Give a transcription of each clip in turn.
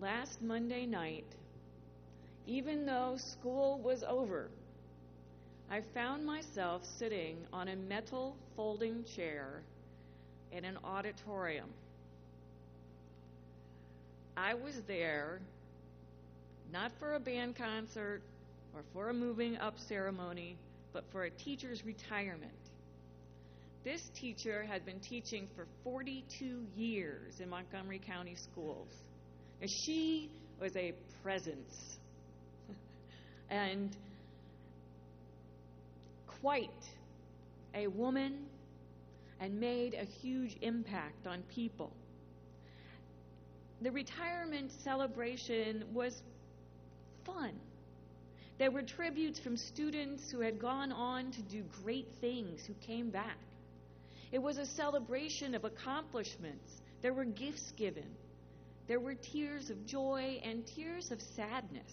last Monday night, even though school was over, I found myself sitting on a metal folding chair in an auditorium. I was there not for a band concert or for a moving up ceremony, but for a teacher's retirement. This teacher had been teaching for 42 years in Montgomery County schools. Now, she was a presence and quite a woman and made a huge impact on people. The retirement celebration was fun. There were tributes from students who had gone on to do great things who came back. It was a celebration of accomplishments. There were gifts given. There were tears of joy and tears of sadness.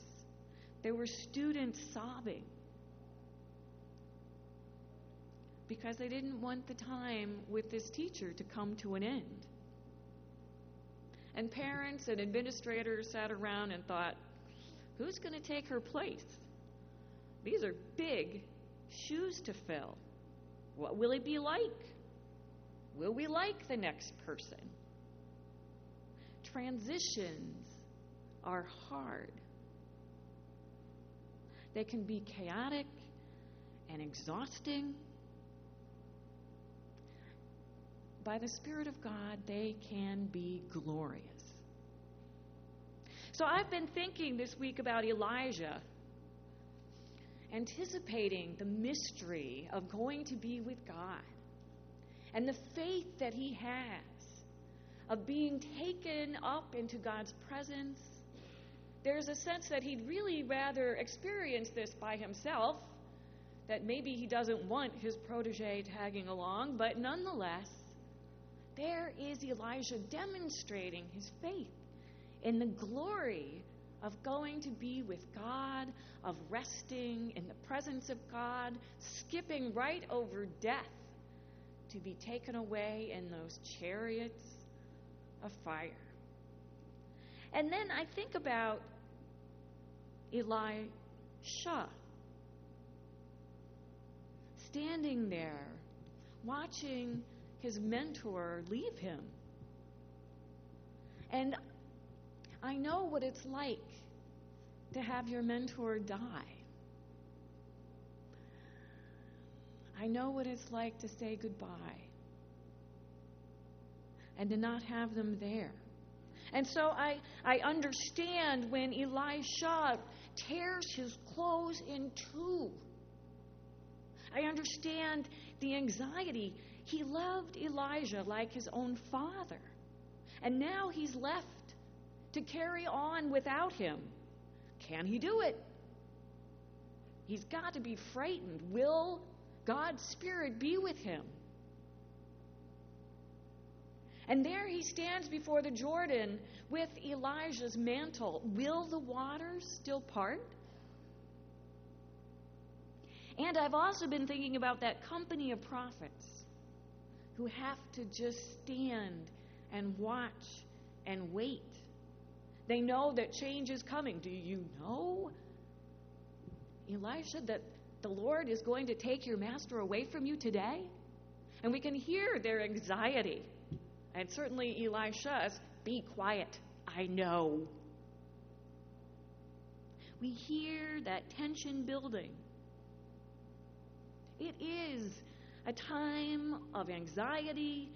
There were students sobbing because they didn't want the time with this teacher to come to an end. And parents and administrators sat around and thought, who's going to take her place? These are big shoes to fill. What will it be like? Will we like the next person? Transitions are hard. They can be chaotic and exhausting. By the Spirit of God, they can be glorious. So I've been thinking this week about Elijah, anticipating the mystery of going to be with God and the faith that he has of being taken up into God's presence. There's a sense that he'd really rather experience this by himself, that maybe he doesn't want his protege tagging along, but nonetheless, there is Elijah demonstrating his faith in the glory of going to be with God, of resting in the presence of God, skipping right over death to be taken away in those chariots of fire. And then I think about Elisha standing there watching his mentor leave him. And I know what it's like to have your mentor die. I know what it's like to say goodbye and to not have them there. And so I, I understand when Elisha tears his clothes in two. I understand the anxiety. He loved Elijah like his own father. And now he's left to carry on without him. Can he do it? He's got to be frightened. Will God's Spirit be with him. And there he stands before the Jordan with Elijah's mantle. Will the waters still part? And I've also been thinking about that company of prophets who have to just stand and watch and wait. They know that change is coming. Do you know, Elisha, that the Lord is going to take your master away from you today? And we can hear their anxiety. And certainly Elisha's, be quiet, I know. We hear that tension building. It is a time of anxiety,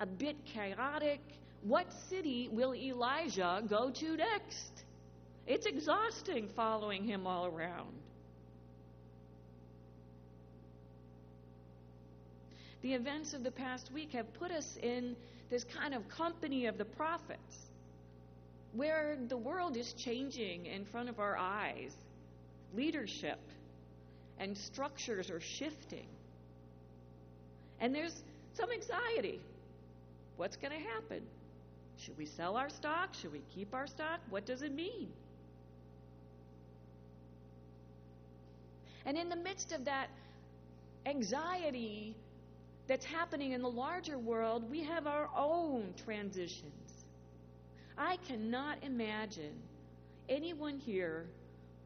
a bit chaotic. What city will Elijah go to next? It's exhausting following him all around. the events of the past week have put us in this kind of company of the prophets where the world is changing in front of our eyes. Leadership and structures are shifting. And there's some anxiety. What's going to happen? Should we sell our stock? Should we keep our stock? What does it mean? And in the midst of that anxiety that's happening in the larger world, we have our own transitions, I cannot imagine anyone here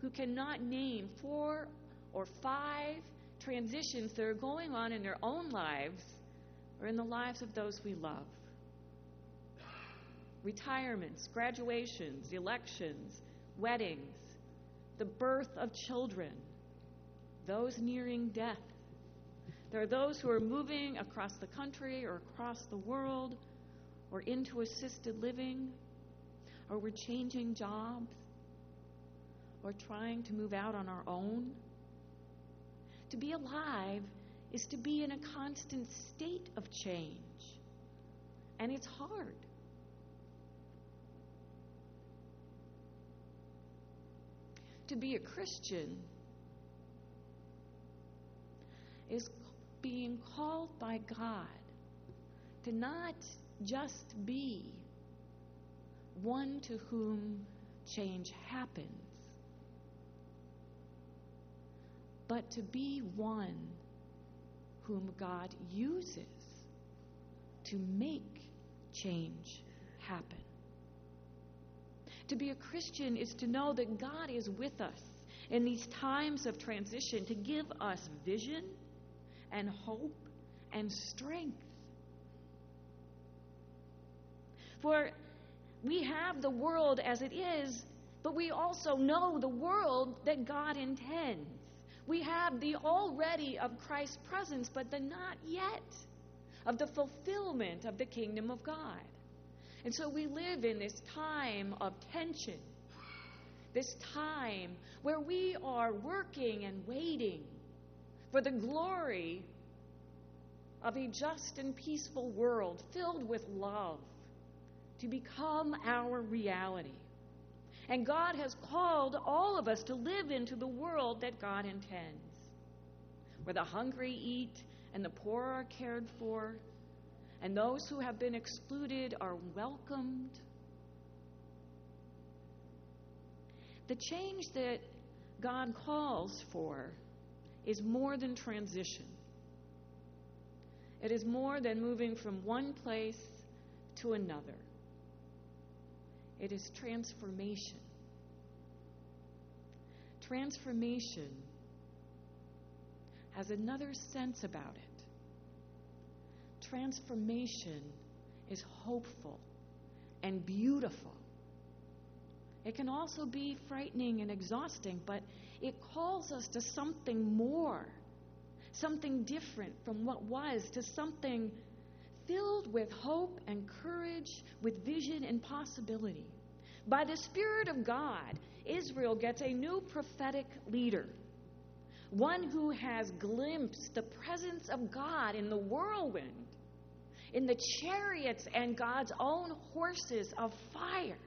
who cannot name four or five transitions that are going on in their own lives or in the lives of those we love. Retirements, graduations, elections, weddings, the birth of children, those nearing death. There are those who are moving across the country or across the world or into assisted living, or we're changing jobs or trying to move out on our own. To be alive is to be in a constant state of change, and it's hard. To be a Christian is being called by God to not just be one to whom change happens, but to be one whom God uses to make change happen. To be a Christian is to know that God is with us in these times of transition to give us vision and hope and strength. For we have the world as it is, but we also know the world that God intends. We have the already of Christ's presence, but the not yet of the fulfillment of the kingdom of God. And so we live in this time of tension, this time where we are working and waiting for the glory of a just and peaceful world filled with love to become our reality. And God has called all of us to live into the world that God intends, where the hungry eat and the poor are cared for, and those who have been excluded are welcomed. The change that God calls for is more than transition. It is more than moving from one place to another. It is transformation. Transformation has another sense about it. Transformation is hopeful and beautiful. It can also be frightening and exhausting, but it calls us to something more, something different from what was, to something filled with hope and courage, with vision and possibility. By the Spirit of God, Israel gets a new prophetic leader, one who has glimpsed the presence of God in the whirlwind, in the chariots and God's own horses of fire.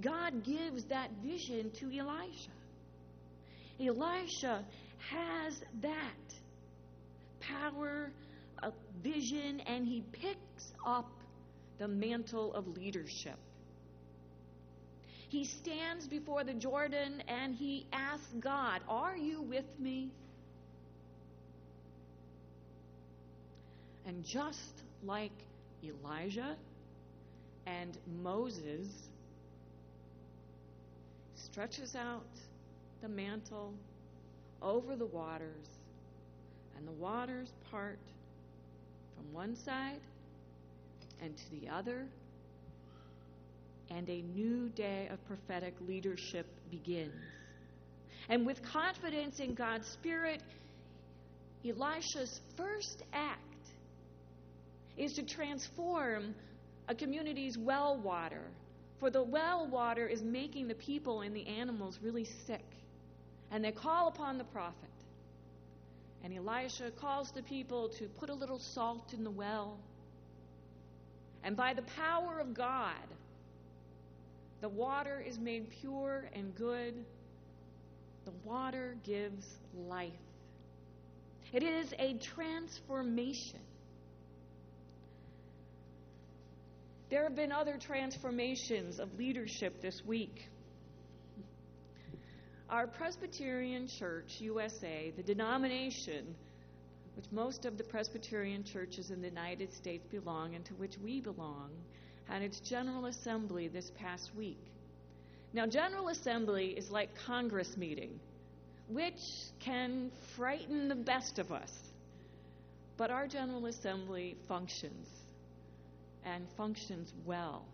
God gives that vision to Elisha. Elisha has that power a vision and he picks up the mantle of leadership. He stands before the Jordan and he asks God, Are you with me? And just like Elijah and Moses, stretches out the mantle over the waters, and the waters part from one side and to the other, and a new day of prophetic leadership begins. And with confidence in God's Spirit, Elisha's first act is to transform a community's well water. For the well water is making the people and the animals really sick. And they call upon the prophet. And Elisha calls the people to put a little salt in the well. And by the power of God, the water is made pure and good. The water gives life. It is a transformation. There have been other transformations of leadership this week. Our Presbyterian Church USA, the denomination which most of the Presbyterian churches in the United States belong and to which we belong, had its General Assembly this past week. Now, General Assembly is like Congress meeting, which can frighten the best of us. But our General Assembly functions and functions well.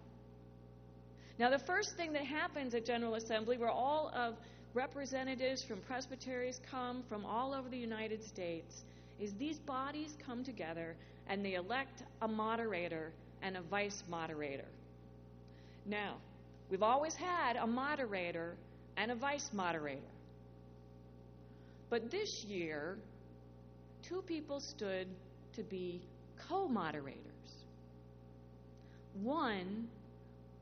Now, the first thing that happens at General Assembly, where all of representatives from presbyteries come from all over the United States, is these bodies come together and they elect a moderator and a vice moderator. Now, we've always had a moderator and a vice moderator. But this year, two people stood to be co moderators. One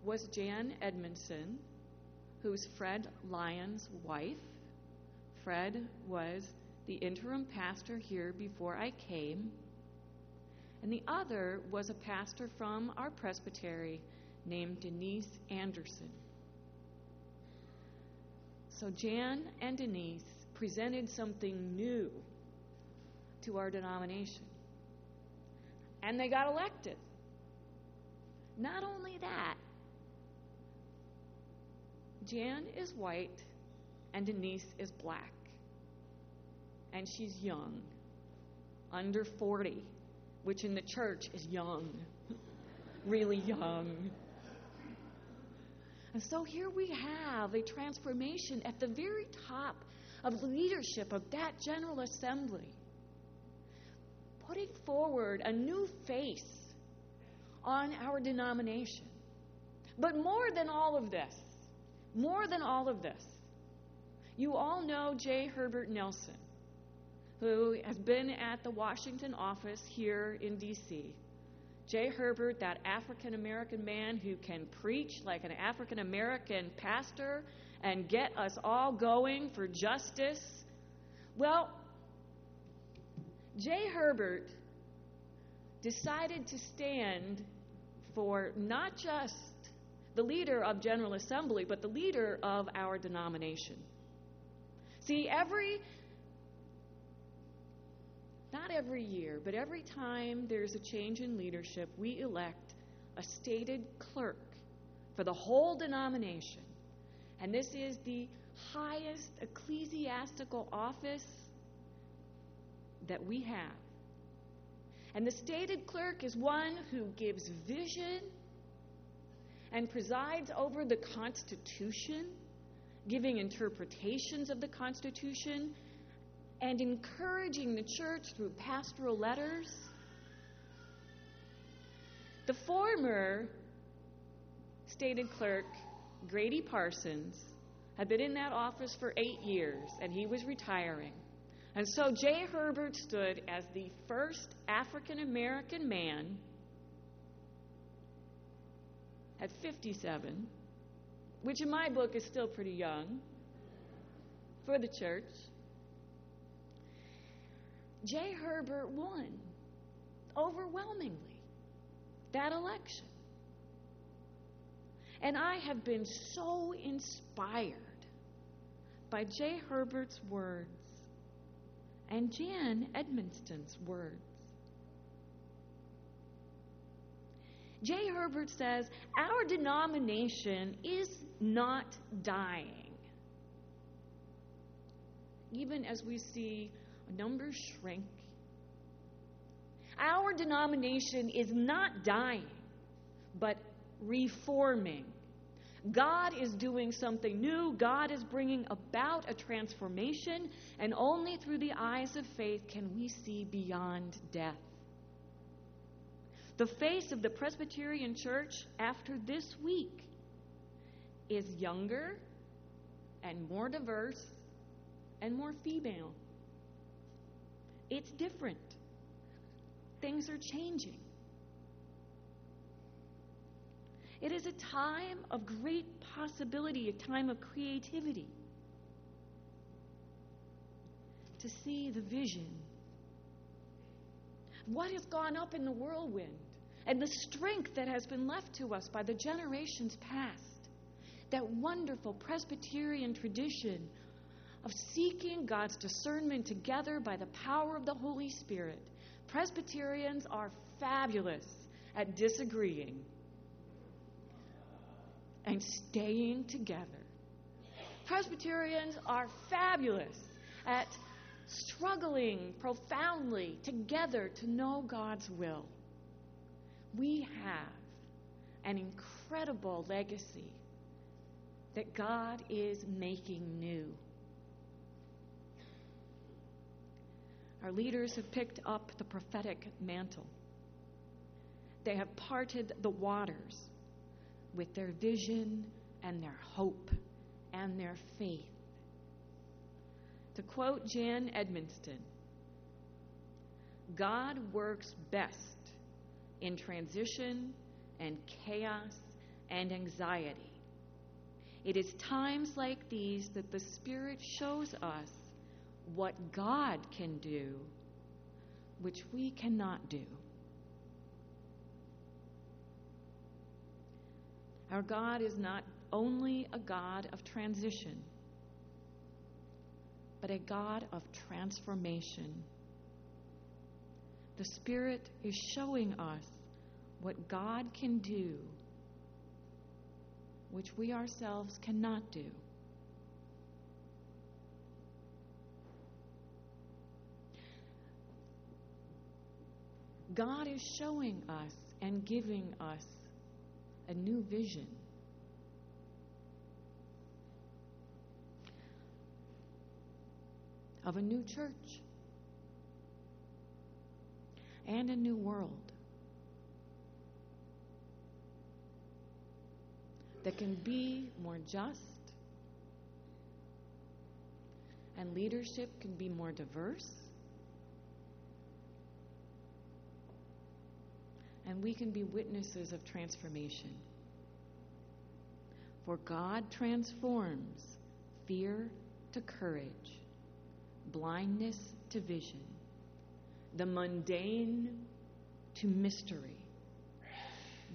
was Jan Edmiston, who's Fred Lyon's wife. Fred was the interim pastor here before I came. And the other was a pastor from our presbytery named Denise Anderson. So Jan and Denise presented something new to our denomination. And they got elected. Not only that, Jan is white and Denise is black. And she's young, under 40, which in the church is young, really young. And so here we have a transformation at the very top of leadership of that General Assembly, putting forward a new face on our denomination. But more than all of this, more than all of this, you all know J. Herbert Nelson, who has been at the Washington office here in D.C. J. Herbert, that African American man who can preach like an African American pastor and get us all going for justice. Well, J. Herbert decided to stand for not just the leader of General Assembly, but the leader of our denomination. See, every, not every year, but every time there's a change in leadership, we elect a stated clerk for the whole denomination. And this is the highest ecclesiastical office that we have. And the stated clerk is one who gives vision and presides over the Constitution, giving interpretations of the Constitution, and encouraging the church through pastoral letters. The former stated clerk, Grady Parsons, had been in that office for eight years, and he was retiring. And so J. Herbert stood as the first African American man at 57, which in my book is still pretty young for the church. J. Herbert won overwhelmingly that election. And I have been so inspired by J. Herbert's words and Jan Edmiston's words. J. Herbert says, Our denomination is not dying. Even as we see numbers shrink, our denomination is not dying, but reforming. God is doing something new. God is bringing about a transformation, and only through the eyes of faith can we see beyond death. The face of the Presbyterian Church after this week is younger and more diverse and more female. It's different. Things are changing. It is a time of great possibility, a time of creativity. To see the vision. What has gone up in the whirlwind? And the strength that has been left to us by the generations past. That wonderful Presbyterian tradition of seeking God's discernment together by the power of the Holy Spirit. Presbyterians are fabulous at disagreeing. and staying together. Presbyterians are fabulous at struggling profoundly together to know God's will. We have an incredible legacy that God is making new. Our leaders have picked up the prophetic mantle. They have parted the waters with their vision and their hope and their faith. To quote Jan Edmiston, God works best in transition and chaos and anxiety. It is times like these that the Spirit shows us what God can do, which we cannot do. Our God is not only a God of transition, but a God of transformation. The Spirit is showing us what God can do, which we ourselves cannot do. God is showing us and giving us a new vision. Of a new church and a new world that can be more just and leadership can be more diverse and we can be witnesses of transformation. For God transforms fear to courage, blindness to vision, the mundane to mystery,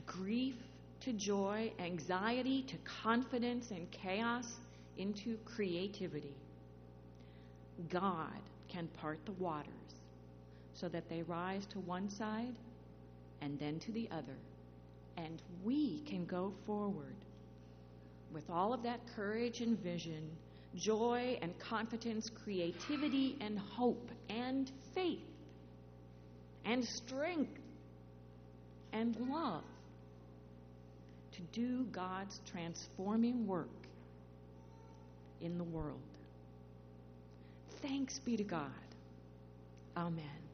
grief to joy, anxiety to confidence, and chaos into creativity. God can part the waters so that they rise to one side and then to the other. And we can go forward with all of that courage and vision, joy and confidence, creativity and hope and faith and strength and love to do God's transforming work in the world. Thanks be to God. Amen.